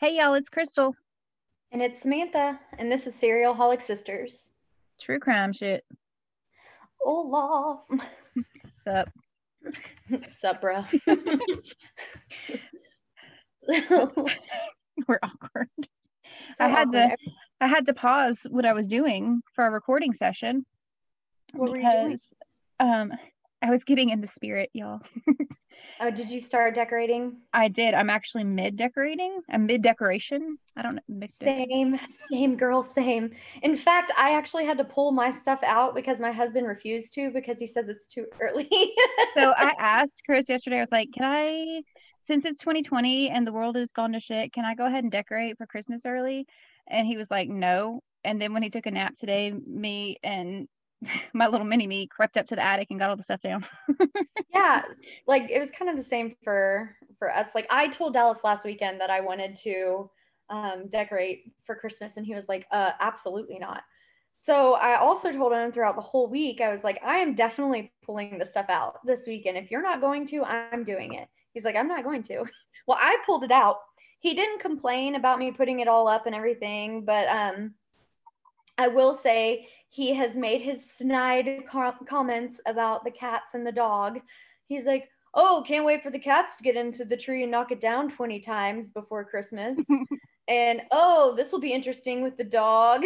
Hey, y'all, it's Crystal. And it's Samantha, and this is Serial Holic Sisters. True crime shit. Hola. Sup? Sup, bro? We're awkward. I had to I had to pause what I was doing for a recording session What were you doing? because um I was getting in the spirit, y'all. Oh, did you start decorating? I did. I'm actually mid decorating. I'm mid decoration. I don't know. Same, same girl, same. In fact, I actually had to pull my stuff out because my husband refused to because he says it's too early. so I asked Chris yesterday, I was like, can I, since it's 2020 and the world has gone to shit, can I go ahead and decorate for Christmas early? And he was like, no. And then when he took a nap today, me and my little mini me crept up to the attic and got all the stuff down. yeah, like it was kind of the same for for us. Like I told Dallas last weekend that I wanted to um, decorate for Christmas, and he was like, uh, absolutely not. So I also told him throughout the whole week, I was like, I am definitely pulling the stuff out this weekend. If you're not going to, I'm doing it. He's like, I'm not going to. Well, I pulled it out. He didn't complain about me putting it all up and everything, but um, I will say he has made his snide com- comments about the cats and the dog. He's like, Oh, can't wait for the cats to get into the tree and knock it down 20 times before Christmas. and oh, this will be interesting with the dog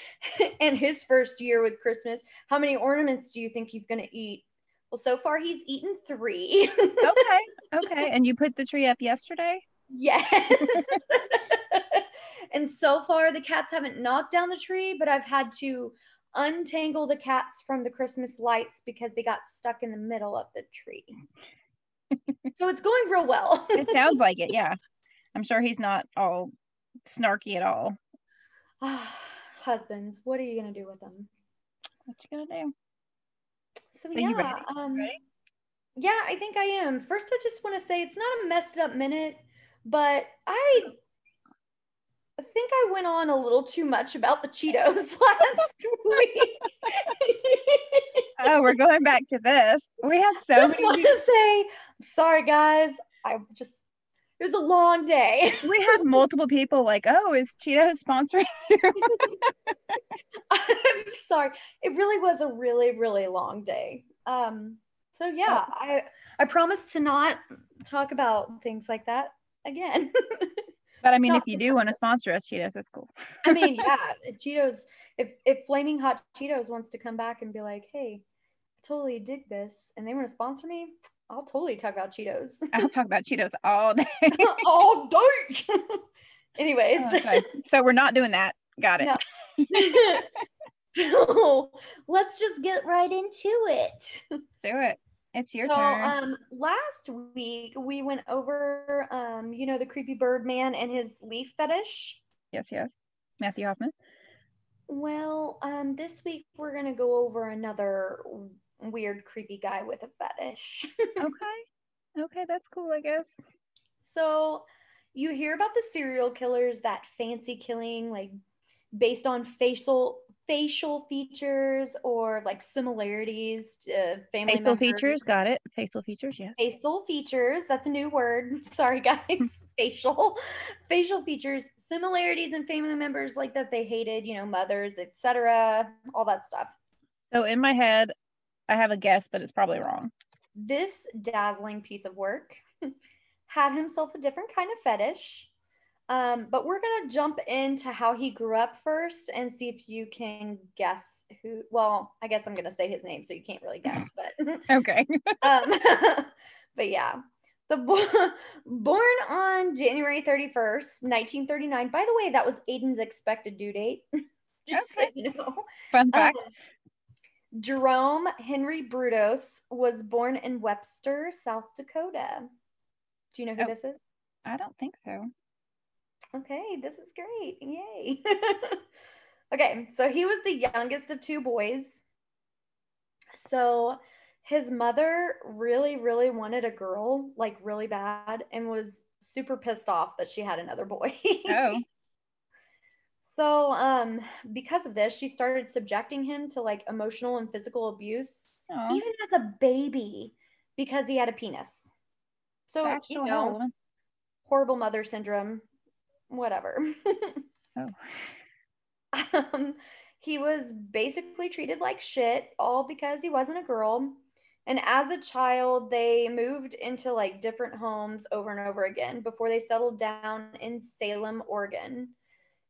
and his first year with Christmas. How many ornaments do you think he's going to eat? Well, so far he's eaten three. okay. Okay. And you put the tree up yesterday? yes. And so far the cats haven't knocked down the tree, but I've had to untangle the cats from the Christmas lights because they got stuck in the middle of the tree. so it's going real well. it sounds like it. Yeah. I'm sure he's not all snarky at all. Husbands, what are you going to do with them? What you gonna do? So, So yeah, you ready? um, Ready? yeah, I think I am. First, I just want to say it's not a messed up minute, but I think I went on a little too much about the Cheetos last week. Oh, we're going back to this. We had so just many want to say, I'm sorry, guys. I just it was a long day. we had multiple people like, oh, is Cheetos sponsoring you? I'm sorry. It really was a really, really long day. Um, so yeah, I I promise to not talk about things like that again. But I mean, if you do want to sponsor us, Cheetos, that's cool. I mean, yeah, Cheetos. If if Flaming Hot Cheetos wants to come back and be like, hey, I totally dig this, and they want to sponsor me, I'll totally talk about Cheetos I'll talk about Cheetos all day. all day. Anyways, oh, Okay. So we're not doing that. Got it. No. so let's just get right into it. Do it. It's your so, turn. um, last week we went over, um, you know, the creepy bird man and his leaf fetish. yes, yes. Matthew Hoffman. Well, um, this week we're gonna go over another weird, creepy guy with a fetish. Okay. Okay, that's cool, I guess. so, you hear about the serial killers that fancy killing, like based on facial facial features or like similarities to family Facial members. features. Got it. Facial features. Yes. facial features that's a new word sorry guys facial facial features similarities in family members like that they hated you know mothers etc all that stuff So in my head, I have a guess, but it's probably wrong. this dazzling piece of work had himself a different kind of fetish um, but we're going to jump into how he grew up first and see if you can guess who well i guess i'm going to say his name so you can't really guess but Okay. um, but yeah. So bo- born on January 31st, 1939. By the way, that was Aiden's expected due date. Just so you know. Fun fact. Um, Jerome Henry Brudos was born in Webster, South Dakota. Do you know who Oh. this is? I don't think so. Okay, this is great. Yay. okay, so he was the youngest of two boys. So his mother really, really wanted a girl, like really bad, and was super pissed off that she had another boy. Oh. so um because of this, she started subjecting him to like emotional and physical abuse, Aw. even as a baby, because he had a penis. So you know, horrible mother syndrome whatever. Oh. um, he was basically treated like shit, all because he wasn't a girl. And as a child, they moved into like different homes over and over again before they settled down in Salem, Oregon.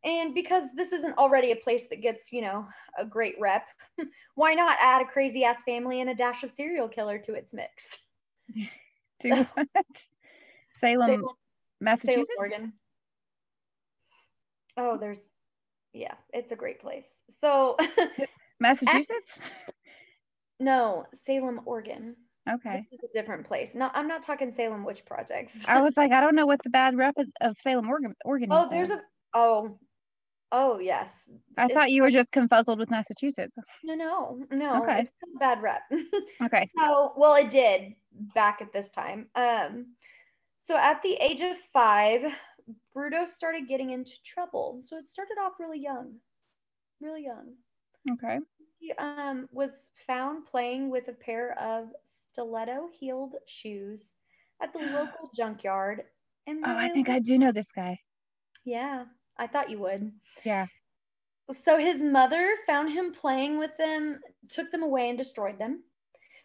And because this isn't already a place that gets, you know, a great rep, why not add a crazy ass family and a dash of serial killer to its mix? Do? Salem, Salem, Massachusetts. Salem, Oregon. Oh, there's, yeah, it's a great place. So, Massachusetts. no, Salem, Oregon. Okay. It's a different place. No, I'm not talking Salem witch projects. I was like, I don't know what the bad rep of- Salem, Oregon. Oregon oh, there's there. a, oh, oh, yes. I thought you were just confuzzled with Massachusetts. No, no, no. Okay. It's a bad rep. Okay. So, well, it did back at this time. Um, so at the age of five, Bruto started getting into trouble. So it started off really young, really young. Okay. He um, was found playing with a pair of stiletto heeled shoes at the local junkyard. And Oh, I think I do know this guy. yeah, I thought you would. Yeah. So his mother found him playing with them, took them away, and destroyed them,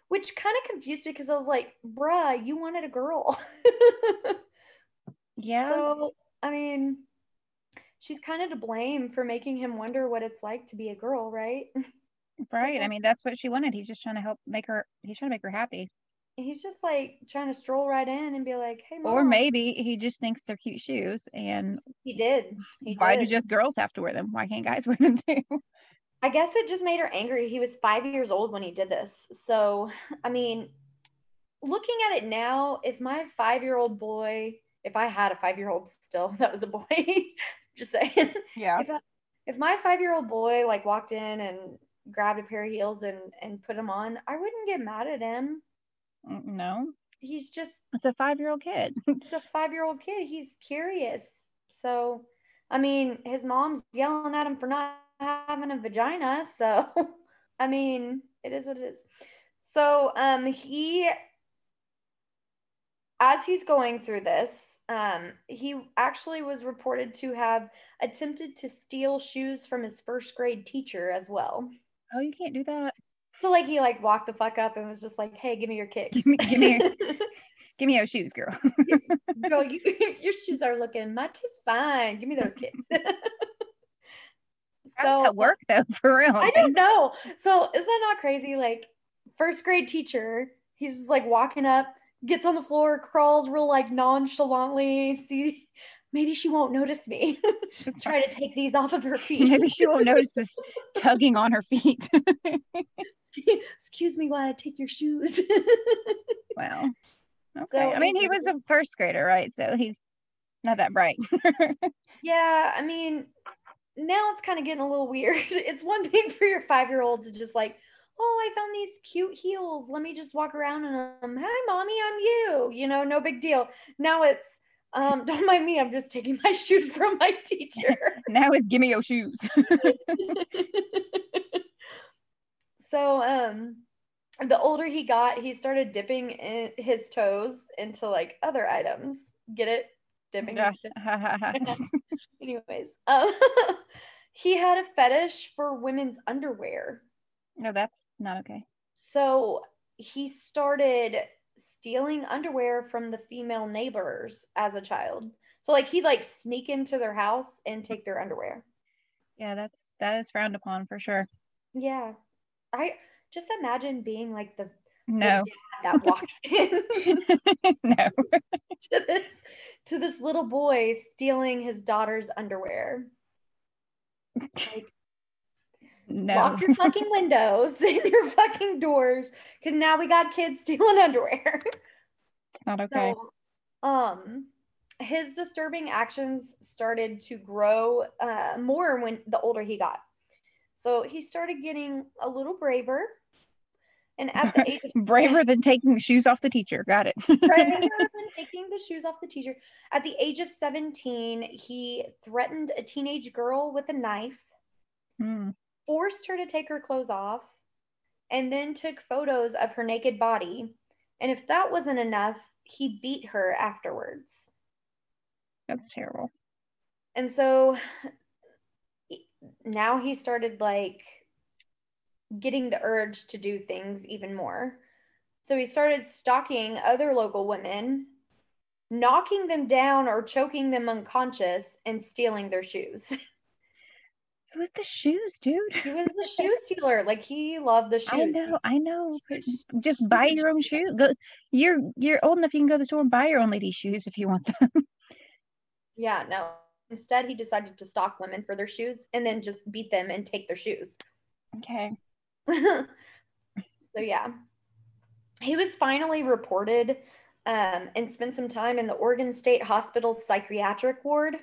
which kind of confused me because I was like, bruh, you wanted a girl. Yeah. so, I mean, she's kind of to blame for making him wonder what it's like to be a girl, right? right. I mean, that's what she wanted. He's just trying to help make her. He's trying to make her happy. He's just like trying to stroll right in and be like, hey, mom. Or maybe he just thinks they're cute shoes, and He did. He why did. do just girls have to wear them? Why can't guys wear them too? I guess it just made her angry. He was five years old when he did this. So, I mean, looking at it now, if my five year old boy, if I had a five year old still, that was a boy, just saying, Yeah. if, I, if my five year old boy like walked in and grabbed a pair of heels and, and put them on, I wouldn't get mad at him. Mm, No, He's just, it's a five-year-old kid. it's a five year old kid. He's curious. So, I mean, his mom's yelling at him for not having a vagina. So, I mean, it is what it is. So, um, he, as he's going through this, um, he actually was reported to have attempted to steal shoes from his first grade teacher as well. oh, you can't do that. So, like, he like walked the fuck up and was just like, "Hey, give me your kicks. Give me- give me Give me your shoes, girl. Girl, you, your shoes are looking mighty fine. Give me those kicks. so that work though, for real? I don't know. So is that not crazy? Like first grade teacher, he's just like walking up, gets on the floor, crawls real like nonchalantly. See, maybe she won't notice me. Try to take these off of her feet. Maybe she won't notice this tugging on her feet. Excuse- me while I take your shoes. wow. Okay. So I mean, he was a first grader, right? So he's not that bright. yeah, I mean, now it's kind of getting a little weird. It's one thing for your five year old to just like, oh, I found these cute heels. Let me just walk around in them. Hi, mommy, I'm you. You know, no big deal. Now it's, um, don't mind me. I'm just taking my shoes from my teacher. now it's give me your shoes. so, um, the older he got, he started dipping in his toes into like other items. Get it? Dipping his toes. Anyways, um, he had a fetish for women's underwear. no, that's not okay. So he started stealing underwear from the female neighbors as a child. So like he'd like sneak into their house and take their underwear. Yeah, that's that is frowned upon for sure. Yeah. I just imagine being like the, the No, dad that walks in no. to this to this little boy stealing his daughter's underwear. Like No. lock your fucking windows and your fucking doors because now we got kids stealing underwear. not okay. So, um, his disturbing actions started to grow uh, more when the older he got. So he started getting a little braver. And at the age of Braver than taking the shoes off the teacher. Got it. braver than taking the shoes off the teacher, at the age of 17, he threatened a teenage girl with a knife, Hmm. Forced her to take her clothes off, and then took photos of her naked body. And if that wasn't enough, he beat her afterwards. That's terrible. And so now he started like getting the urge to do things even more. So he started stalking other local women, knocking them down or choking them unconscious and stealing their shoes. So with the shoes, dude. He was the shoe stealer. Like he loved the shoes. I know, I know. Just just buy your own shoes. Go you're you're old enough you can go to the store and buy your own lady shoes if you want them. Yeah, no. Instead he decided to stalk women for their shoes and then just beat them and take their shoes. Okay. so yeah. He was finally reported um, and spent some time in the Oregon State Hospital's psychiatric ward.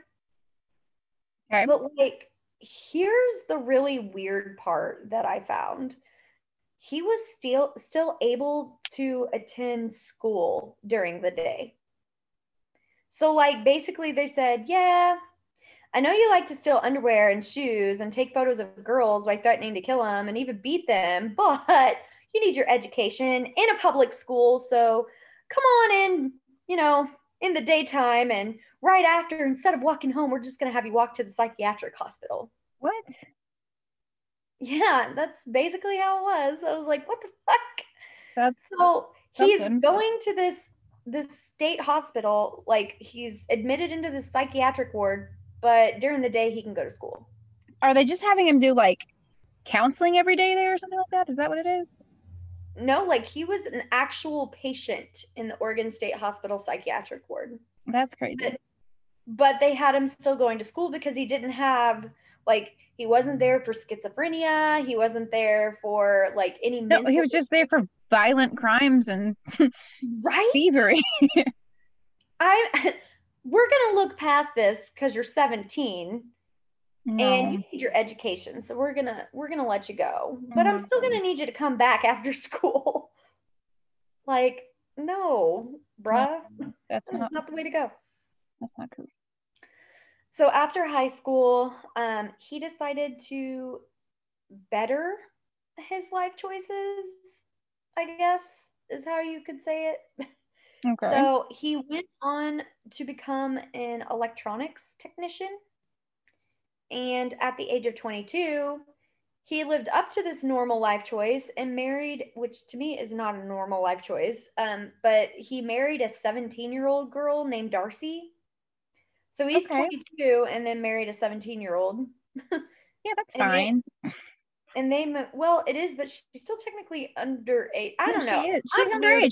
Okay. But like here's the really weird part that I found. He was still still able to attend school during the day. So like basically they said, "Yeah, I know you like to steal underwear and shoes and take photos of girls by threatening to kill them and even beat them, but you need your education in a public school, so come on in, you know, in the daytime and right after, instead of walking home, we're just going to have you walk to the psychiatric hospital. What? Yeah, that's basically how it was. I was like, what the fuck? That's So he's Something. going to this this state hospital, like he's admitted into the psychiatric ward, but during the day he can go to school. are they just having him do like counseling every day there or something like that? Is that what it is? No, like he was an actual patient in the Oregon State Hospital psychiatric ward. That's crazy. But- but they had him still going to school because he didn't have like he wasn't there for schizophrenia. He wasn't there for like any No, he was just there for violent crimes and right? thievery. i we're gonna look past this because you're 17 and you need your education so we're gonna we're gonna let you go. But i'm still mm-hmm. gonna need you to come back after school. Like no bruh. That's that's not not the way to go. That's not cool. So after high school, um, he decided to better his life choices, I guess is how you could say it. Okay. So he went on to become an electronics technician. And at the age of 22, he lived up to this normal life choice and married, which to me is not a normal life choice, um, but he married a 17 year old girl named Darcy. So he's Okay. 22 and then married a 17 year old. yeah, that's and they- fine. And they, well, it is, but she's still technically underage. I don't she know. is. She's I'm underage.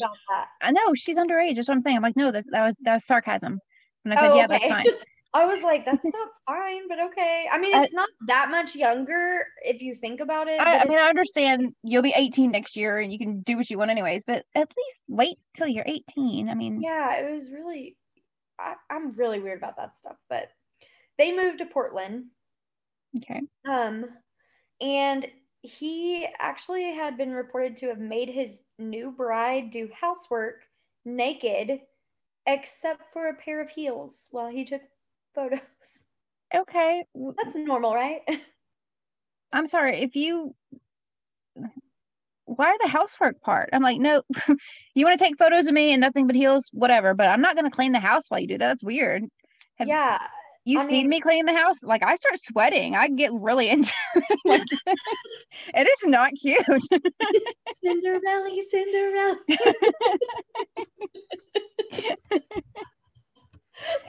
I know she's underage. That's what I'm saying. I'm like, no, that, that was that was sarcasm. And I said, Oh, yeah, that's fine. I was like, that's not fine, but okay. I mean, I- it's not that much younger if you think about it. I, I mean, I understand you'll be 18 next year and you can do what you want anyways, but at least wait till you're 18. I mean, yeah, it was really, I, I'm really weird about that stuff. But they moved to Portland, okay. um, and he actually had been reported to have made his new bride do housework naked, except for a pair of heels while he took photos. Okay. That's normal, right? I'm sorry. If you, why the housework part? I'm like, no, you want to take photos of me and nothing but heels, whatever, but I'm not going to clean the house while you do that. That's weird. Have yeah, You I seen mean- me clean the house? Like I start sweating. I get really into it. Like, it is not cute. Cinderella, Cinderella.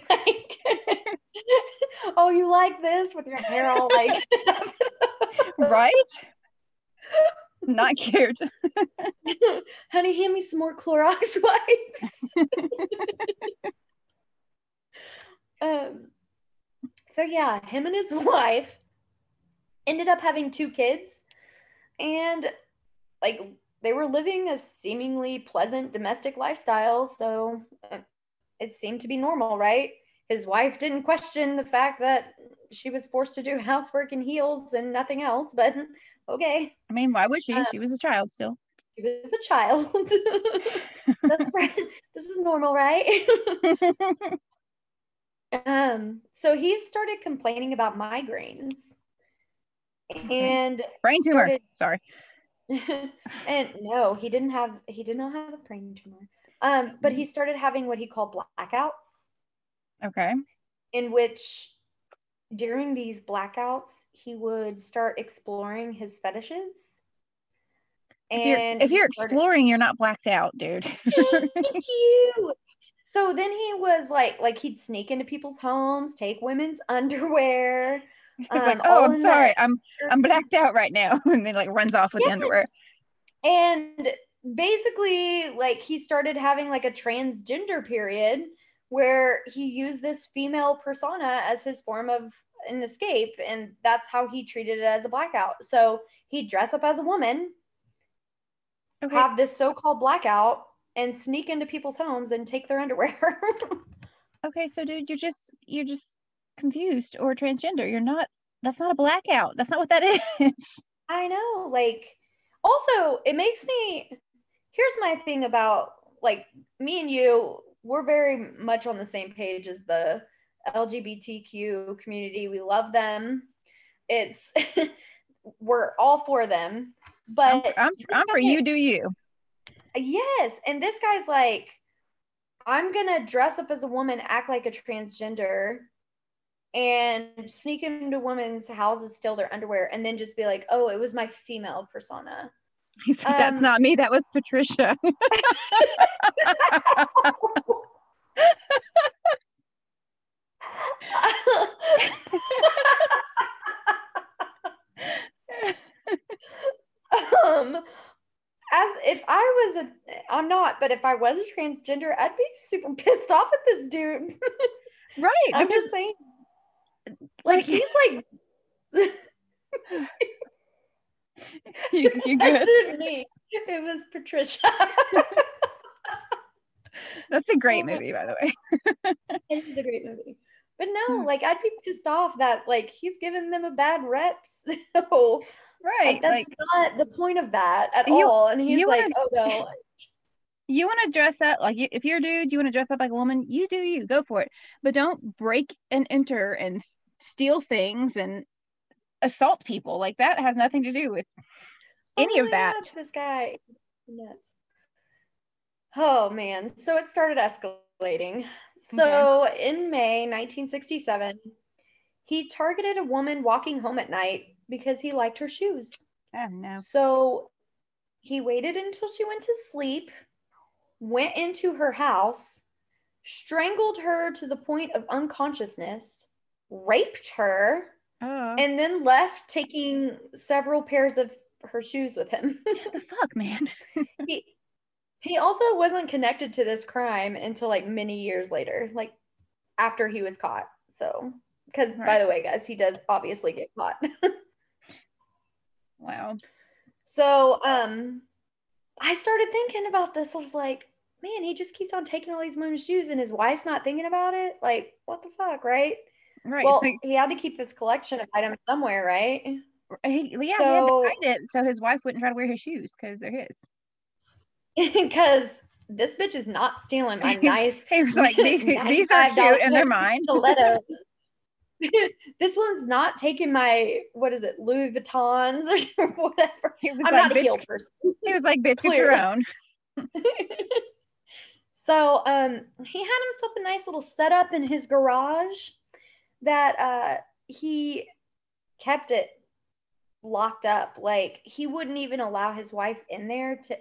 like, oh, you like this with your hair all like, right? Not cute. honey, hand me some more Clorox wipes. um, so yeah, him and his wife ended up having two kids, and like they were living a seemingly pleasant domestic lifestyle. So uh, it seemed to be normal, right? His wife didn't question the fact that she was forced to do housework in heels and nothing else, but okay, I mean, why would she? Uh, She was a child still. she was a child. That's right. This is normal, right? um, so he started complaining about migraines. And Brain tumor. started- Sorry. and no, he didn't have he did not have a brain tumor. Um, but he started having what he called blackouts, Okay. in which during these blackouts, he would start exploring his fetishes. If you're, if you're exploring, you're not blacked out, dude. Thank you. So then he was like, like he'd sneak into people's homes, take women's underwear. He's like, um, oh, I'm sorry, the- I'm I'm blacked out right now, and then like runs off with the underwear. And basically, like he started having like a transgender period where he used this female persona as his form of an escape, and that's how he treated it as a blackout. So he'd dress up as a woman, Okay, have this so-called blackout, and sneak into people's homes and take their underwear. okay, so dude, you're just you're just confused or transgender. You're not. That's not a blackout. That's not what that is. I know. Like, also, it makes me. Here's my thing about like me and you. We're very much on the same page as the LGBTQ community. We love them. It's we're all for them. I'm, But I'm, I'm for you. Do you? yes, and this guy's like, I'm gonna dress up as a woman, act like a transgender, and sneak into women's houses, steal their underwear, and then just be like, "Oh, it was my female persona." Like, that's Um, not me. That was Patricia. um, as if I was a, But if I was a transgender, I'd be super pissed off at this dude. right. I'm because, just saying, like, like he's like, you, you're good. It me. It was Patricia. That's a great movie, by the way. it is a great movie. But no, Hmm. like I'd be pissed off that like he's giving them a bad rep. So Right. like, that's Like, not the point of that at You- all. And he's like, wanna- oh no. You want to dress up like you, if you're a dude, you want to dress up like a woman. You do you. Go for it. But don't break and enter and steal things and assault people. Like that has nothing to do with any Oh of that. God, this guy nuts. Oh man. So it started escalating. So in May 1967, he targeted a woman walking home at night because he liked her shoes. Oh no. So he waited until she went to sleep, went into her house, strangled her to the point of unconsciousness, raped her, Oh, and then left taking several pairs of her shoes with him. what the fuck, man? he, he also wasn't connected to this crime until like many years later, like after he was caught. So, because by the way, guys, he does obviously get caught. Wow. So um I started thinking about this. I was like, man, he just keeps on taking all these women's shoes and his wife's not thinking about it. Like, what the fuck, right? Right. Well, like, he had to keep his collection of items somewhere, right? he, yeah, he had so- to hide it so his wife wouldn't try to wear his shoes because they're his. Because this bitch is not stealing my nice He was like, these, these are cute and they're mine. stilettos. this one's not taking my what is it, Louis Vuittons or whatever. He was I'm like, not a bitch, heel person. he was like, bitch, get your own. so um he had himself a nice little setup in his garage that uh he kept it locked up like he wouldn't even allow his wife in there to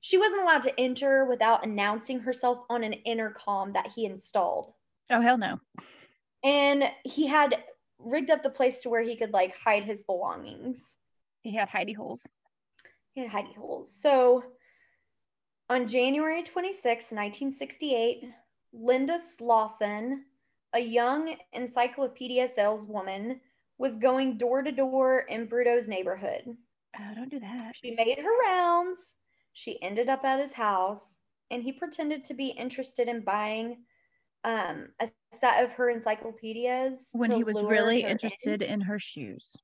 she wasn't allowed to enter without announcing herself on an intercom that he installed Oh, hell no. And he had rigged up the place to where he could like hide his belongings He had hidey holes. He had hidey holes. So on January 26, 1968, Linda Slawson, a young encyclopedia saleswoman, was going door to door in Bruto's neighborhood. Oh, don't do that. She made her rounds. She ended up at his house, and he pretended to be interested in buying um, a set of her encyclopedias. When he was really her in. interested in her shoes.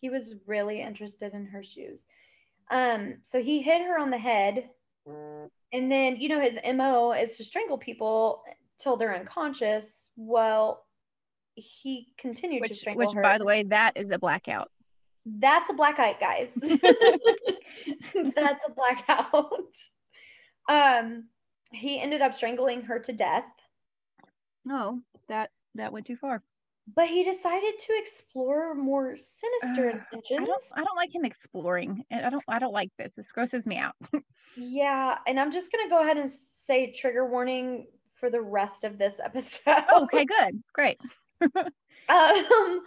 He was really interested in her shoes. Um, so he hit her on the head, and then you know his mo is to strangle people till they're unconscious. Well, he continued to Which, strangle which her. by the way, that is a blackout. That's a blackout, guys. That's a blackout. Um, he ended up strangling her to death. No, that that went too far. but he decided to explore more sinister Ugh, I intentions. don't I don't like him exploring. and I don't I don't like this. This grosses me out. Yeah, and I'm just gonna go ahead and say trigger warning for the rest of this episode. okay, good. Great. Um,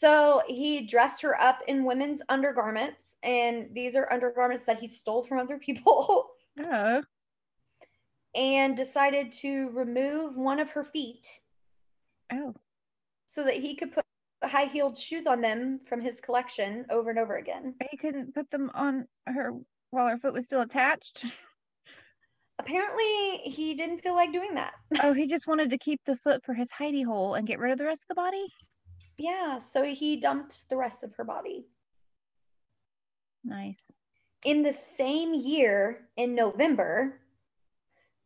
so he dressed her up in women's undergarments, and these are undergarments that he stole from other people, Oh. And decided to remove one of her feet Oh. so that he could put high heeled shoes on them from his collection over and over again. He couldn't put them on her while her foot was still attached. Apparently, he didn't feel like doing that. Oh, he just wanted to keep the foot for his hidey hole and get rid of the rest of the body? Yeah, so he dumped the rest of her body. Nice. In the same year, in November,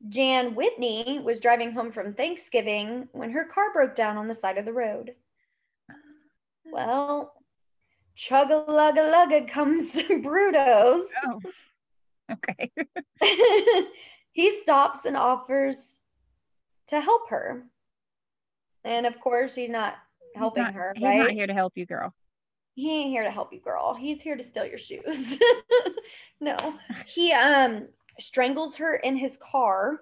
Jan Whitney was driving home from Thanksgiving when her car broke down on the side of the road. Well, chug a lug a lugga comes Brudos. Oh. Okay. he stops and offers to help her. And of course, he's not He's helping not- her, He's right? not here to help you, girl. he ain't here to help you girl he's here to steal your shoes no he um strangles her in his car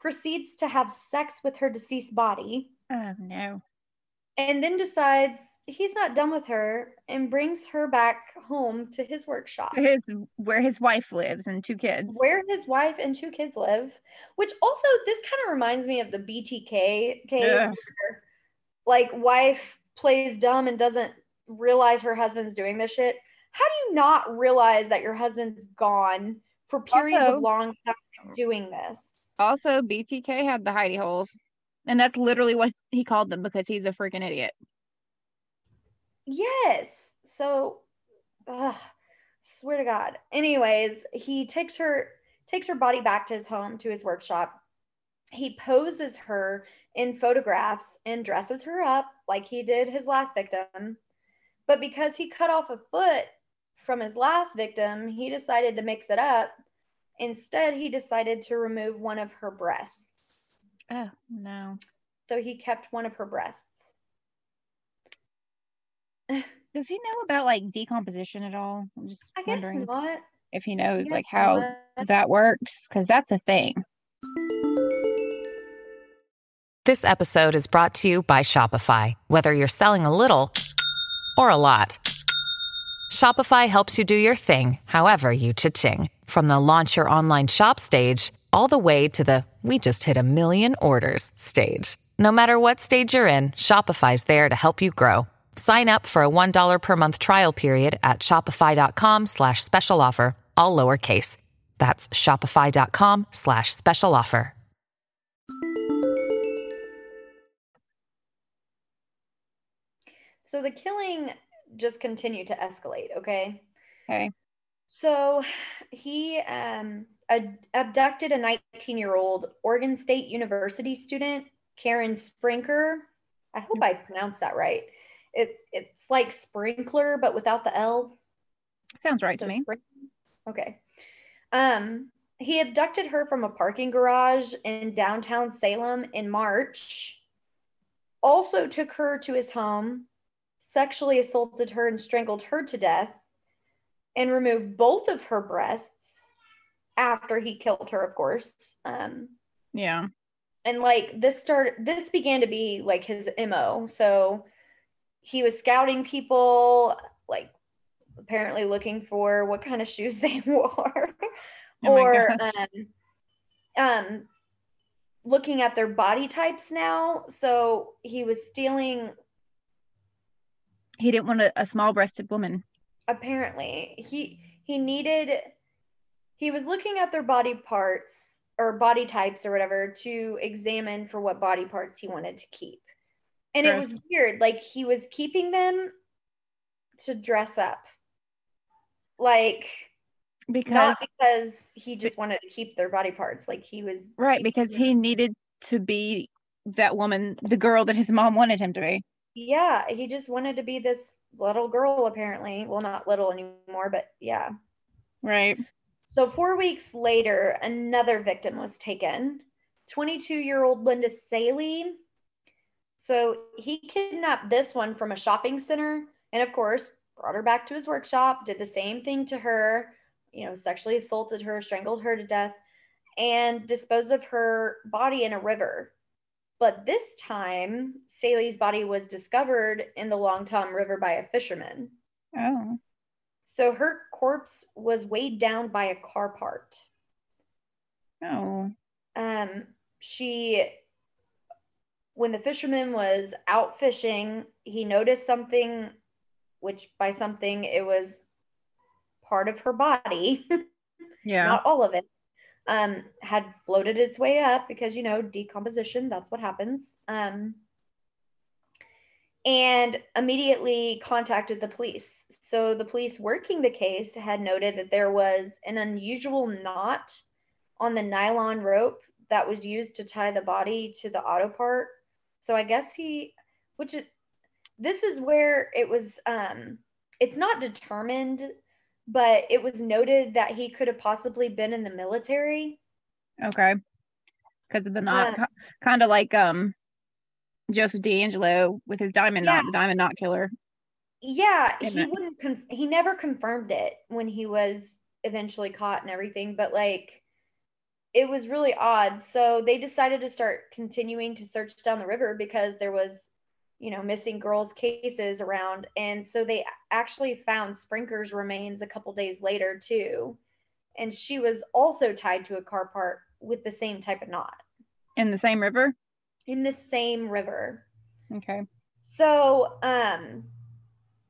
proceeds to have sex with her deceased body Oh no. and then decides he's not done with her and brings her back home to his workshop His where his wife lives and two kids. where his wife and two kids live which also this kind of reminds me of the btk case Yeah. where like wife plays dumb and doesn't realize her husband's doing this shit how do you not realize that your husband's gone for periods Also- of long time doing this Also, BTK had the hidey holes. And that's literally what he called them because he's a freaking idiot. Yes. So, ugh, swear to God. Anyways, he takes her takes her body back to his home to his workshop. He poses her in photographs and dresses her up like he did his last victim. But because he cut off a foot from his last victim, he decided to mix it up. Instead, he decided to remove one of her breasts. Oh no. So he kept one of her breasts. Does he know about like decomposition at all? I'm just I guess wondering not. if he knows Yeah, like how not. that works because that's a thing. This episode is brought to you by Shopify. Whether you're selling a little or a lot, Shopify helps you do your thing, however you cha-ching. From the launch your online shop stage, all the way to the we just hit a million orders stage. No matter what stage you're in, Shopify's there to help you grow. Sign up for a $1 per month trial period at shopify.com slash special offer, all lowercase. That's shopify.com slash special offer. So the killing just continue to escalate, okay? Okay. So he um, ad- abducted a 19 year old Oregon State University student, Karen Sprinker. I hope I pronounced that right. It, it's like sprinkler, but without the L. Sounds right So to me. spring- Okay. Um, he abducted her from a parking garage in downtown Salem in March. Also took her to his home, sexually assaulted her and strangled her to death, and removed both of her breasts after he killed her, of course. Um, Yeah. and like this started this began to be like his mo so he was scouting people like apparently looking for what kind of shoes they wore Oh or um, um looking at their body types now so he was stealing He didn't want a, a small breasted woman. apparently he he needed he was looking at their body parts or body types or whatever to examine for what body parts he wanted to keep and it was weird like he was keeping them to dress up like Because not because he just wanted to keep their body parts like he was right, because he needed to be that woman, the girl that his mom wanted him to be. Yeah he just wanted to be this little girl apparently well not little anymore but yeah Right. So, four weeks later, another victim was taken 22 year old Linda Salee. So he kidnapped this one from a shopping center and, of course, brought her back to his workshop, did the same thing to her, you know, sexually assaulted her, strangled her to death, and disposed of her body in a river. But this time, Staley's body was discovered in the Long Tom River by a fisherman. Oh. So her corpse was weighed down by a car part. Oh. Um, she, when the fisherman was out fishing, he noticed something, which by something it was part of her body, Yeah. not all of it, um, had floated its way up because you know decomposition. That's what happens. Um, and immediately contacted the police. So the police working the case had noted that there was an unusual knot on the nylon rope that was used to tie the body to the auto part. So I guess he, which this is where it was, um, it's not determined, but it was noted that he could have possibly been in the military. Okay. Because of the knot, Uh, kind of like um Joseph DeAngelo with his diamond knot, the diamond knot killer. Yeah, Isn't he it? wouldn't. Conf- he never confirmed it when he was eventually caught and everything, but like, it was really odd. So they decided to start continuing to search down the river because there was, you know, missing girls cases around, and so they actually found Sprinker's remains a couple days later too, and she was also tied to a car part with the same type of knot In the same river. in the same river. Okay. So um,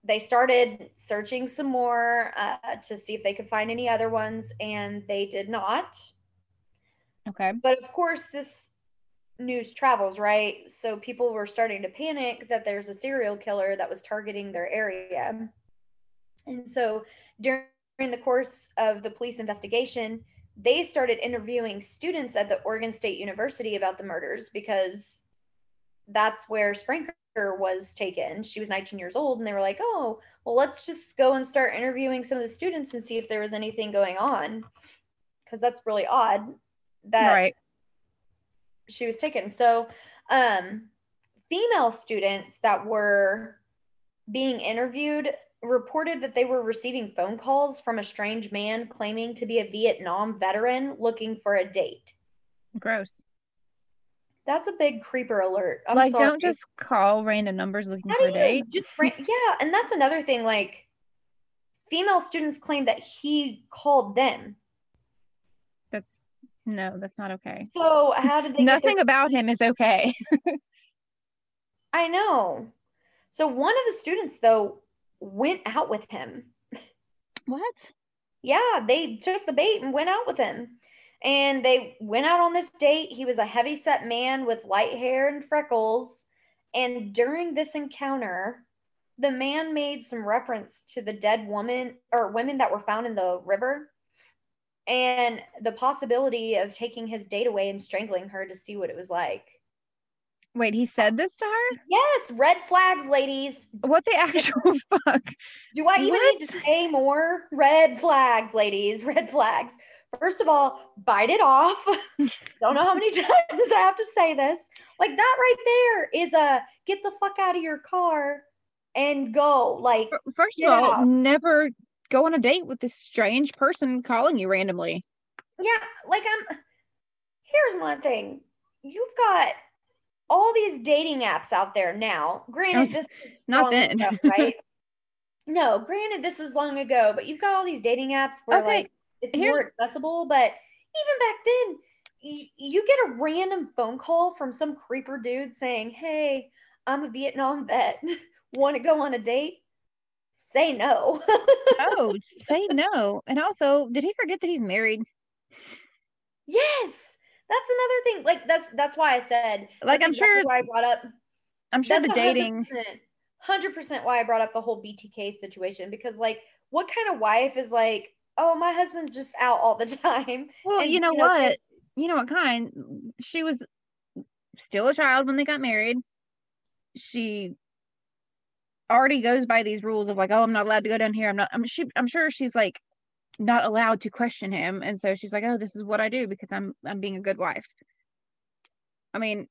they started searching some more uh, to see if they could find any other ones, and they did not. Okay. But of course, this news travels, right? So people were starting to panic that there's a serial killer that was targeting their area. And so during the course of the police investigation, they started interviewing students at the Oregon State University about the murders because that's where Sprinker was taken. She was 19 years old, and they were like, oh, well, let's just go and start interviewing some of the students and see if there was anything going on. Because that's really odd that right. She was taken. So, um, female students that were being interviewed reported that they were receiving phone calls from a strange man claiming to be a Vietnam veteran looking for a date. Gross. That's a big creeper alert. I'm like, sorry. don't just call random numbers looking How for a date. just yeah, and that's another thing. Like, female students claim that he called them. That's no, that's not okay. So how did they? Nothing about him is okay. I know. So one of the students though went out with him. what? Yeah, they took the bait and went out with him. And they went out on this date. He was a heavy set man with light hair and freckles. And during this encounter, the man made some reference to the dead woman or women that were found in the river and the possibility of taking his date away and strangling her to see what it was like. Wait, he said this to her? Yes, red flags, ladies. What the actual fuck? Do I even What? need to say more? Red flags, ladies, red flags. First of all, bite it off. Don't know how many times I have to say this. Like that right there is a get the fuck out of your car and go. Like, First of all, never go on a date with this strange person calling you randomly. yeah, like I'm here's one thing. You've got all these dating apps out there now. Granted, was- this is not then. ago, right? no, granted, this is long ago, but you've got all these dating apps where Okay, like it's here's- more accessible. But even back then, you get a random phone call from some creeper dude saying, "Hey, I'm a Vietnam vet. Want to go on a date?" Say no. Oh, say no. And also, did he forget that he's married? yes, that's another thing. Like that's that's why I said Like, I'm exactly sure- why I brought up I'm sure the dating. 100% why I brought up the whole BTK situation because, like, what kind of wife is like, oh, my husband's just out all the time? Well, and, you know you know, what? You know what kind? She was still a child when they got married. She already goes by these rules of like, oh, I'm not allowed to go down here. I'm not. I'm she. I'm sure she's like not allowed to question him, and so she's like, oh, this is what I do because I'm I'm being a good wife. I mean,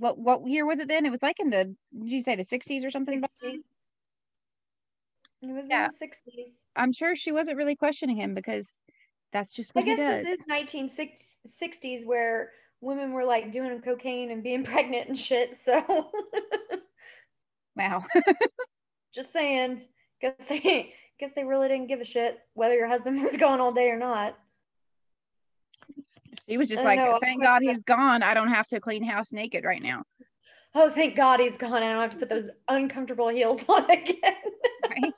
what what year was it then? It was like in the did you say the 60s or something? about 60s. It was Yeah. in the 60s. I'm sure she wasn't really questioning him because that's just I what he guess does. this is 1960s where women were like doing cocaine and being pregnant and shit. So Wow. just saying, guess they guess they really didn't give a shit whether your husband was gone all day or not. she was just like, know, thank God he's gone. I don't have to clean house naked right now. Oh, thank God he's gone. I don't have to put those uncomfortable heels on again. Right?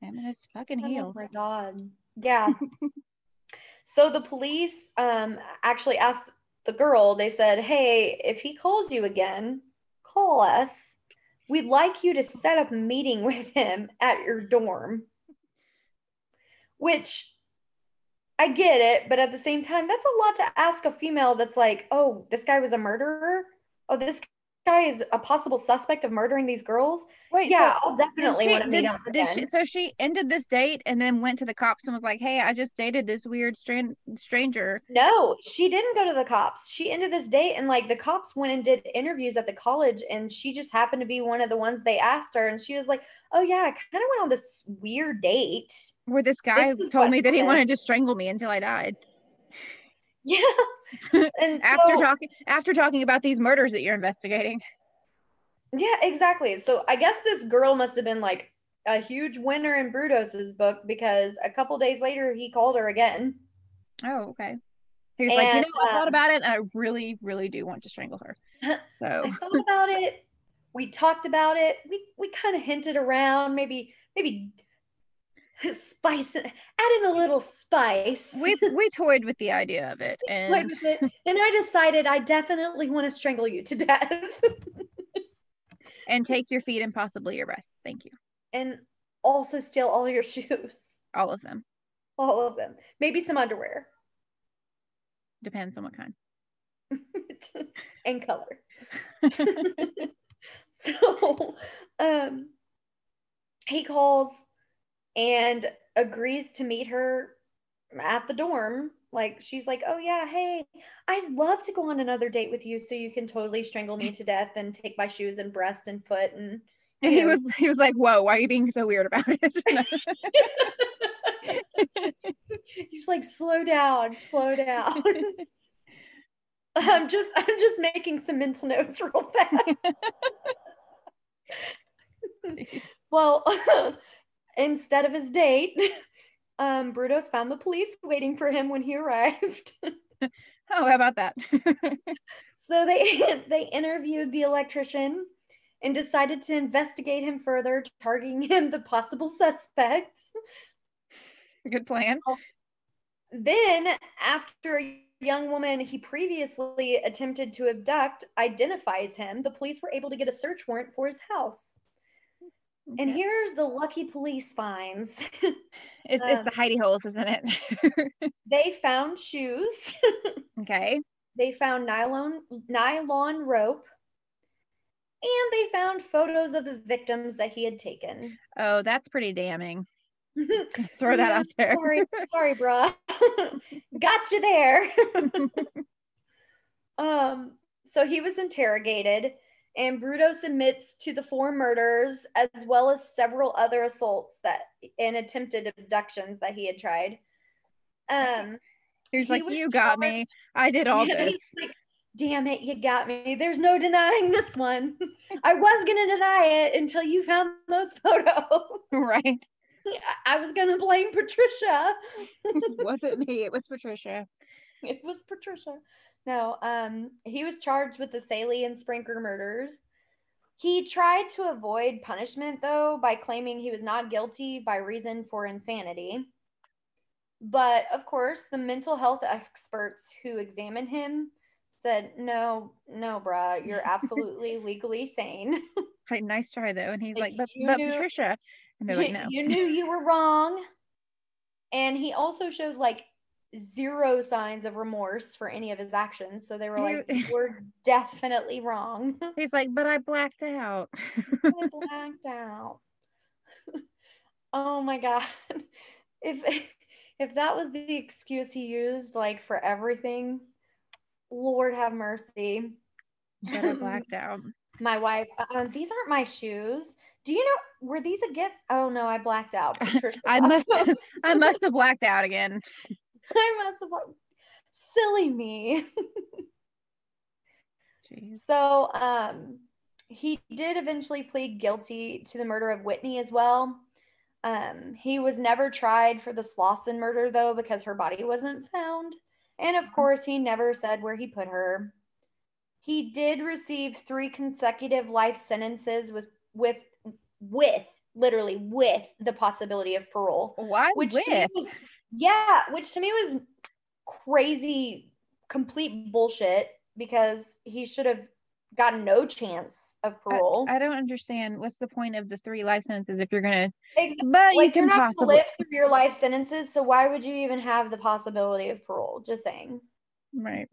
Him and his fucking Oh heels. my God. Yeah. so the police um actually asked the girl, they said, Hey, if he calls you again, call us. We'd like you to set up a meeting with him at your dorm. Which I get it, but at the same time, that's a lot to ask a female that's like, oh, this guy was a murderer. Oh, this guy is a possible suspect of murdering these girls. Wait, yeah, so I'll definitely she- want to meet him did she- so she ended this date and then went to the cops and was like, "Hey, I just dated this weird stran- stranger." No, she didn't go to the cops. She ended this date and like the cops went and did interviews at the college and she just happened to be one of the ones they asked her and she was like, "Oh yeah, I kind of went on this weird date." Where this guy is told me that he wanted to strangle me until I died. Yeah. And After so- talking after talking about these murders that you're investigating. Yeah, exactly. So I guess this girl must have been like a huge winner in Brudos's book because a couple days later he called her again. Oh, okay. He was like, you know, I thought um, about it, and I really, really do want to strangle her. So I thought about it. We talked about it. We we kind of hinted around, maybe maybe spice add in a little spice. we we toyed with the idea of it, and with it, and I decided I definitely want to strangle you to death. and take your feet and possibly your breast. Thank you, and also steal all your shoes. all of them. All of them. Maybe some underwear Depends on what kind. and color. so um he calls and agrees to meet her at the dorm. Like she's like oh yeah hey i'd love to go on another date with you so you can totally strangle me to death and take my shoes and breast and foot and And he was he was like, "Whoa, why are you being so weird about it?" he's like slow down slow down. I'm just i'm just making some mental notes real fast. Well instead of his date um Brudos found the police waiting for him when he arrived oh, how about that? so they they interviewed the electrician and decided to investigate him further targeting him the possible suspect Good plan. Then, after a young woman he previously attempted to abduct identifies him, the police were able to get a search warrant for his house. And here's the lucky police finds it's it's um, the hidey holes, isn't it? they found shoes, okay. they found nylon nylon rope, and they found photos of the victims that he had taken. Oh, that's pretty damning. Throw that out there. Sorry, sorry, bruh. Got you there. um, so he was interrogated, and Brudos admits to the four murders as well as several other assaults that and attempted abductions that he had tried. Um, He was He like, "You got me. I did all yeah, this." like, Damn it, you got me. There's no denying this one. I was gonna deny it until you found those photos. right? I was gonna blame Patricia. It wasn't me. It was Patricia. it was Patricia. No, um, he was charged with the Salee and Sprinker murders. He tried to avoid punishment though by claiming he was not guilty by reason for insanity. But of course, the mental health experts who examined him said, "No, no, bruh, you're absolutely legally sane. Like, nice try though. And he's Like, like, "But but knew- Patricia," and they're like, "No." you knew you were wrong." And he also showed like zero signs of remorse for any of his actions. So they were like, "We're definitely wrong." He's like, "But I blacked out." I blacked out. oh my god. If if that was the excuse he used like for everything, Lord have mercy. But I blacked out. My wife, um, these aren't my shoes. Do you know were these a gift? Oh no, I blacked out. I must. I must have blacked out again. I must have silly me. So um he did eventually plead guilty to the murder of Whitney as well. Um, he was never tried for the Slawson murder though because her body wasn't found. And of course, he never said where he put her. He did receive three consecutive life sentences with with with literally with the possibility of parole Why which to me was yeah which to me was crazy complete bullshit because he should have gotten no chance of parole I don't understand. What's the point of the three life sentences if you're gonna? Ex- But you like you're not gonna possibly. live through your life sentences so why would you even have the possibility of parole just saying Right.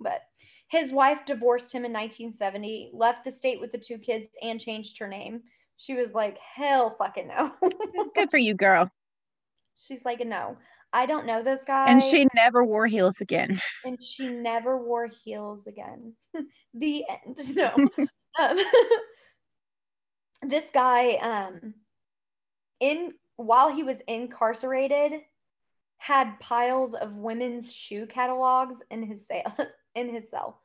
but his wife divorced him in 1970 left the state with the two kids and changed her name she was like hell fucking no Good for you, girl. she's like no i don't know this guy And she never wore heels again. and she never wore heels again. the end. No. um, this guy, um, in while he was incarcerated, had piles of women's shoe catalogs in his cell. In his cell,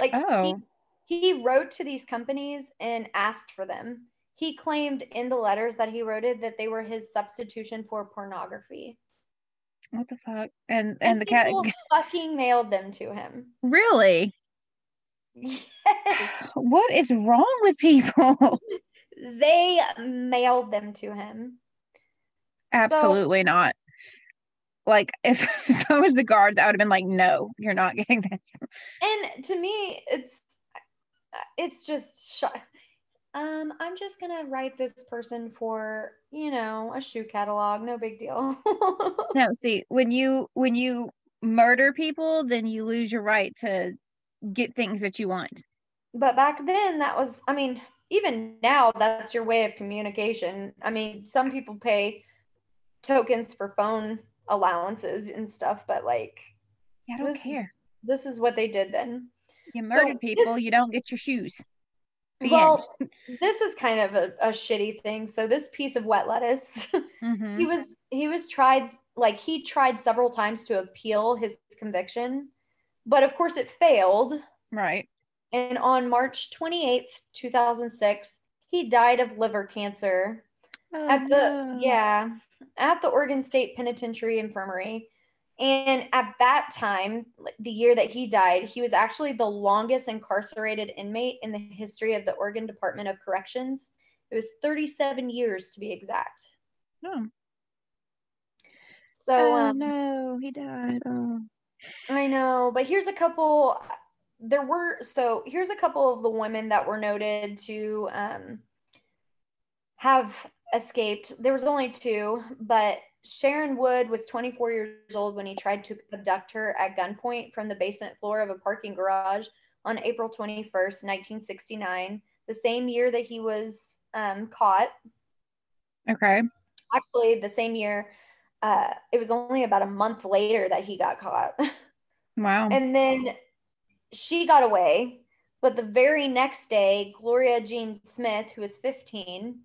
like Oh. he, he wrote to these companies and asked for them. He claimed in the letters that he wrote it that they were his substitution for pornography. What the fuck? And and the cat fucking mailed them to him. really? Yes. What is wrong with people? they mailed them to him. Absolutely not. Like if, if I was the guards, I would have been like, no, you're not getting this. And to me, it's it's just sh- um I'm just going to write this person for, you know, a shoe catalog, no big deal. No, see, when you when you murder people, then you lose your right to get things that you want. but back then that was I mean, even now that's your way of communication. I mean, some people pay tokens for phone allowances and stuff, but like Yeah, I don't This is- care. this is what they did then. You so murdered people, this- you don't get your shoes. The well, this is kind of a, a shitty thing. So this piece of wet lettuce. Mhm. he was he was tried like he tried several times to appeal his conviction, but of course it failed. Right. And on March 28th, 2006, he died of liver cancer Oh, at the no. yeah at the Oregon State Penitentiary Infirmary. And at that time, the year that he died, he was actually the longest incarcerated inmate in the history of the Oregon Department of Corrections. It was 37 years to be exact. Oh, So oh, um, no, he died. Oh. I know, but here's a couple. There were so here's a couple of the women that were noted to um, have escaped. There was only two, but Sharon Wood was 24 years old when he tried to abduct her at gunpoint from the basement floor of a parking garage on April 21st, 1969, the same year that he was um, caught. Okay. Actually, the same year. Uh, it was only about a month later that he got caught. Wow. And then she got away. But the very next day, Gloria Jean Smith, who was 15,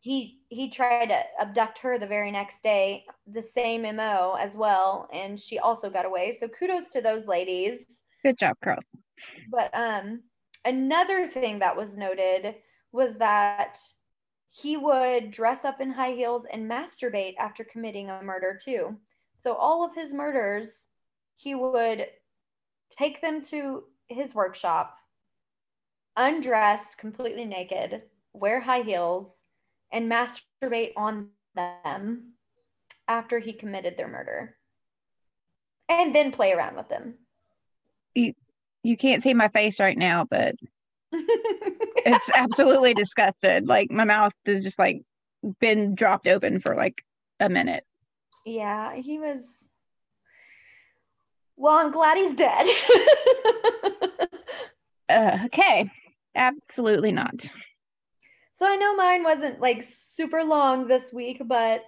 he he tried to abduct her the very next day, the same MO as well, and she also got away. So kudos to those ladies. Good job, girl. But um another thing that was noted was that he would dress up in high heels and masturbate after committing a murder too. So all of his murders, he would take them to his workshop, undress completely naked, wear high heels, and masturbate on them after he committed their murder. And then play around with them. You can't see my face right now, but it's absolutely disgusted. Like my mouth is just like been dropped open for like a minute. Yeah, he was. Well, I'm glad he's dead. Uh, okay. Absolutely not. So I know mine wasn't like super long this week, but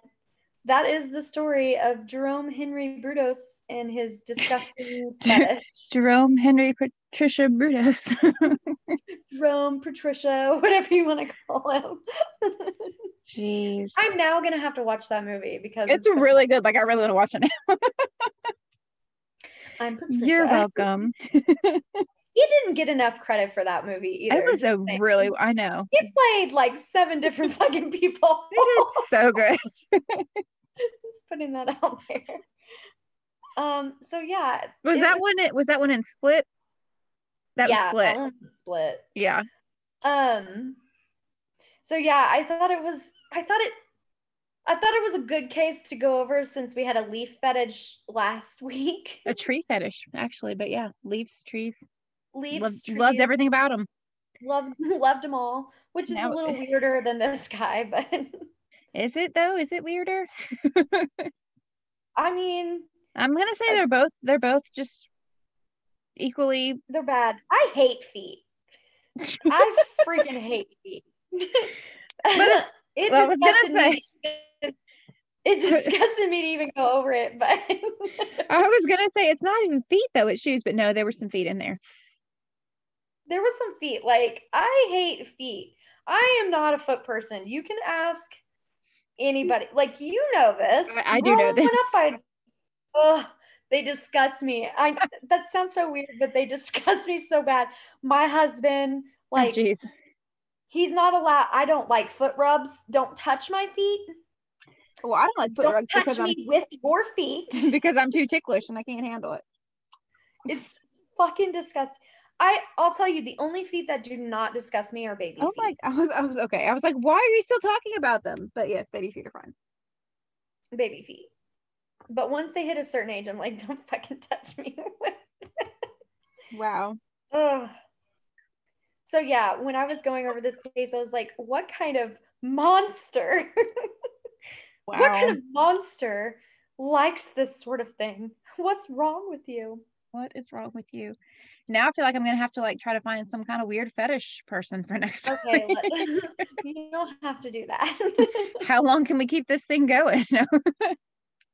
that is the story of Jerome Henry Brudos and his disgusting fetish. Jerome Henry Patricia Brudos. Jerome, Patricia, whatever you want to call him. Jeez. I'm now gonna have to watch that movie because It's really good. Like I really want to watch it now. I'm Patricia. You're welcome. He didn't get enough credit for that movie either. It was a saying. really I know. He played like seven different fucking people. It is so good. Just putting that out there. Um. So yeah. Was that one it was that one in Split? That yeah, was Split. That one was split. Yeah. Um. So yeah, I thought it was. I thought it. I thought it was a good case to go over since we had a leaf fetish last week. A tree fetish, actually, but yeah, leaves, trees. Leaves, Loved, trees, loved everything about them. Loved loved them all, which is Now- a little eh. weirder than this guy, but Is it though? Is it weirder? I mean, I'm gonna say they're both they're both just equally they're bad. I hate feet. I freaking hate feet. But it well, I was gonna disgusted me. It disgusted me to even go over it, but I was gonna say it's not even feet though, it's shoes, but no, there were some feet in there. There was some feet. Like I hate feet. I am not a foot person. You can ask anybody. Like you know this. I- I do know this. Up, I, ugh, they disgust me. I that sounds so weird, but they disgust me so bad. My husband, Oh, like jeez. he's not allowed. I don't like foot rubs. Don't touch my feet. Well, I don't like foot rubs. Don't rugs touch because I'm me with your feet. because I'm too ticklish and I can't handle it. It's fucking disgusting. I I'll tell you, the only feet that do not disgust me are baby Oh feet. my! I was I was okay. I was like, why are you still talking about them? But yes, baby feet are fine. baby feet. But once they hit a certain age, I'm like, don't fucking touch me. Wow. Ugh. So yeah, when I was going over this case, I was like, what kind of monster? Wow. What kind of monster likes this sort of thing? What's wrong with you? What is wrong with you? Now I feel like I'm gonna have to like try to find some kind of weird fetish person for next Okay, let- you don't have to do that. How long can we keep this thing going?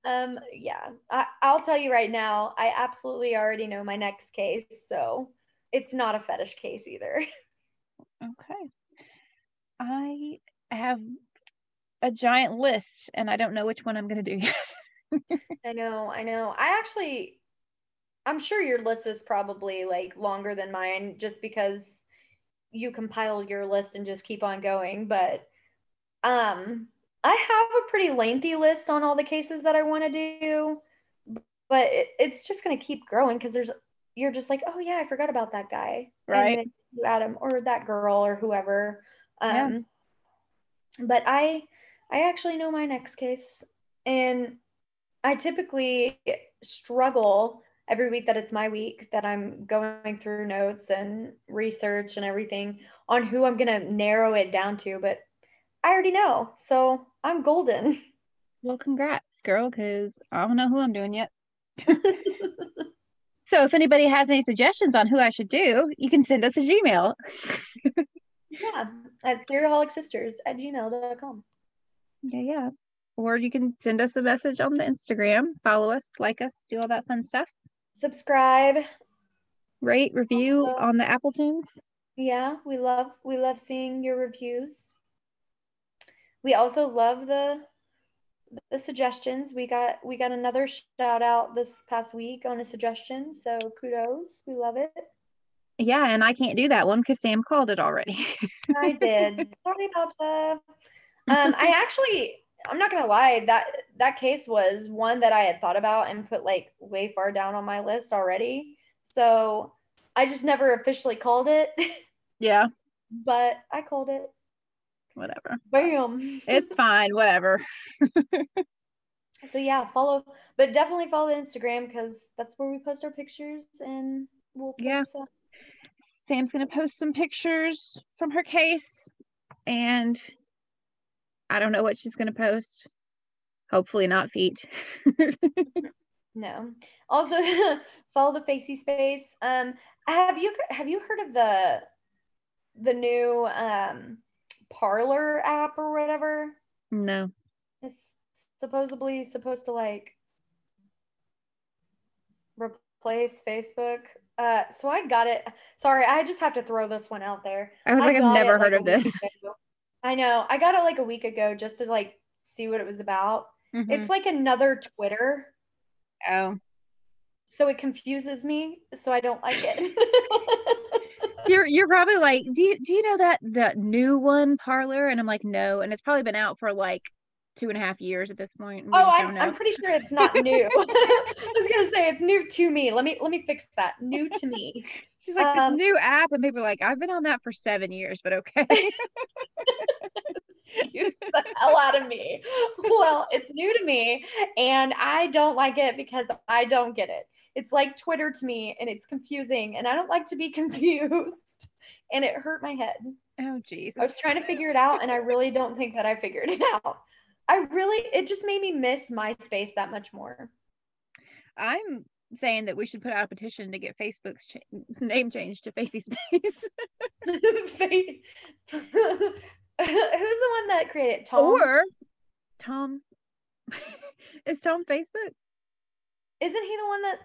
um, yeah, I, I'll tell you right now, I absolutely already know my next case, so it's not a fetish case either. okay. I have a giant list and I don't know which one I'm gonna do yet. I know, I know. I actually, I'm sure your list is probably like longer than mine just because you compile your list and just keep on going. But um, I have a pretty lengthy list on all the cases that I want to do, but it, it's just going to keep growing because there's, you're just like, oh yeah, I forgot about that guy. Right. you add him or that girl or whoever. Yeah. Um, but I, I actually know my next case and I typically struggle every week that it's my week that I'm going through notes and research and everything on who I'm going to narrow it down to, but I already know. So I'm golden. Well, congrats, girl, because I don't know who I'm doing yet. So if anybody has any suggestions on who I should do, you can send us a Gmail. yeah, at serialholicsisters at gmail.com. Yeah, yeah. Or you can send us a message on the Instagram, follow us, like us, do all that fun stuff. Subscribe. Rate, review Also- on the Apple Tunes. Yeah, we love we love seeing your reviews. We also love the the suggestions. We got we got another shout out this past week on a suggestion, so kudos. We love it. Yeah, and I can't do that one because Sam called it already. I did. Sorry about that. Um, I actually, I'm not gonna lie that that case was one that I had thought about and put like way far down on my list already. So I just never officially called it, yeah, but I called it. whatever. Bam. It's fine, whatever. So yeah, follow, but definitely follow the Instagram because that's where we post our pictures and we'll post Yeah. Sam's gonna post some pictures from her case, and I don't know what she's gonna post. Hopefully not feet. no. Also follow the Facey Space. Um, have you have you heard of the the new um Parler app or whatever? no. It's supposedly supposed to like replace Facebook. Uh, so I got it. Sorry, I just have to throw this one out there. I was like, I've never it, heard like, of this. ago. I know. I got it like a week ago just to like see what it was about. Mhm. It's like another Twitter, oh, so it confuses me. So I don't like it. you're you're probably like, do you do you know that that new one Parler? And I'm like, no, and it's probably been out for like two and a half years at this point. oh, I'm, I'm pretty sure it's not new. I was gonna say it's new to me. Let me let me fix that. New to me. She's like um, this new app, and people are like, I've been on that for seven years, but okay. The hell out of me. Well, it's new to me and I don't like it because I don't get it. It's like Twitter to me and it's confusing and I don't like to be confused and it hurt my head. oh, geez. I was trying to figure it out and I really don't think that I figured it out. I really, it just made me miss MySpace that much more. I'm saying that we should put out a petition to get Facebook's cha- name changed to Facey Space. Who's the one that created? Tom? or Tom. Is Tom Facebook? Isn't he the one that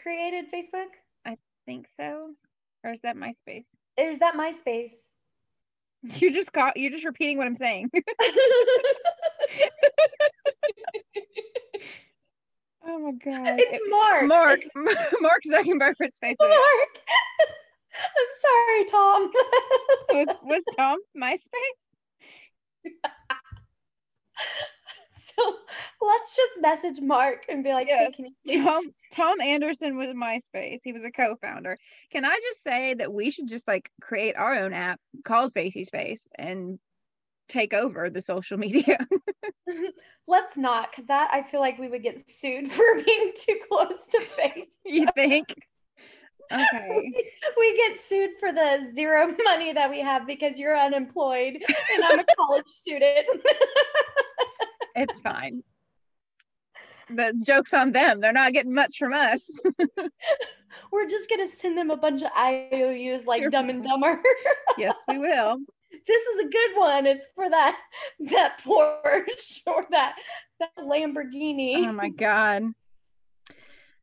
created Facebook? I think so. Or is that MySpace? Is that MySpace? You just got you're just repeating what I'm saying. oh my god. it's Mark. Mark It's Mark Zuckerberg's Facebook. Mark. I'm sorry, Tom. Was, was Tom MySpace? So let's just message Mark and be like, Yes, hey, can you please? Tom Tom Anderson was MySpace. He was a co-founder. Can I just say that we should just like create our own app called Facey Space and take over the social media? Let's not, because that I feel like we would get sued for being too close to face. you think? Okay. we get sued for the zero money that we have because you're unemployed and I'm a college student. It's fine. The joke's on them. They're not getting much from us. We're just gonna send them a bunch of IOUs like You're Dumb and Dumber. yes, we will. this is a good one. It's for that that Porsche or that that Lamborghini. Oh my god.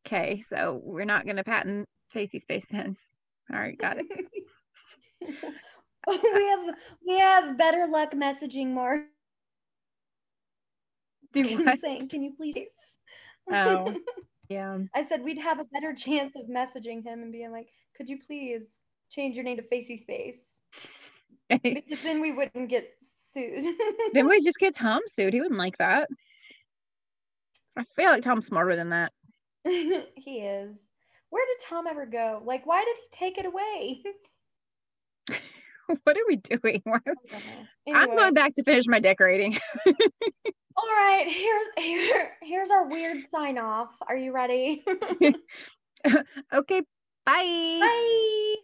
Okay, so we're not gonna patent Facey Space then. All right, got it. we have we have better luck messaging Mark Do and what? saying, "Can you please?" Oh, yeah. I said we'd have a better chance of messaging him and being like, "Could you please change your name to Facey Space?" Because then we wouldn't get sued. then we just get Tom sued. He wouldn't like that. I feel like Tom's smarter than that. he is. Where did Tom ever go? Like, why did he take it away? what are we doing? Why- I don't know. I'm going back to finish my decorating. All right, here's here, here's our weird sign off. Are you ready? okay, bye. Bye.